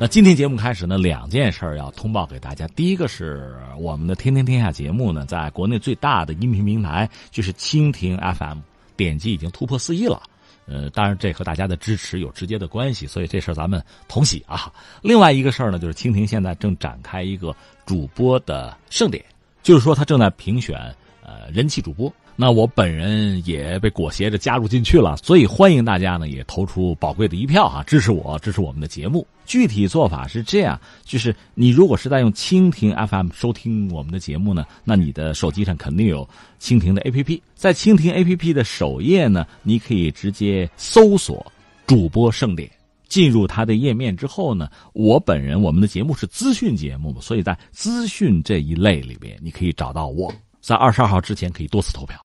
那今天节目开始呢，两件事要通报给大家。第一个是我们的《天天天下》节目呢，在国内最大的音频平台就是蜻蜓 FM，点击已经突破四亿了。呃，当然这和大家的支持有直接的关系，所以这事儿咱们同喜啊。另外一个事儿呢，就是蜻蜓现在正展开一个主播的盛典，就是说他正在评选呃人气主播。那我本人也被裹挟着加入进去了，所以欢迎大家呢也投出宝贵的一票哈，支持我，支持我们的节目。具体做法是这样，就是你如果是在用蜻蜓 FM 收听我们的节目呢，那你的手机上肯定有蜻蜓的 APP，在蜻蜓 APP 的首页呢，你可以直接搜索主播盛典，进入它的页面之后呢，我本人我们的节目是资讯节目，所以在资讯这一类里边，你可以找到我，在二十二号之前可以多次投票。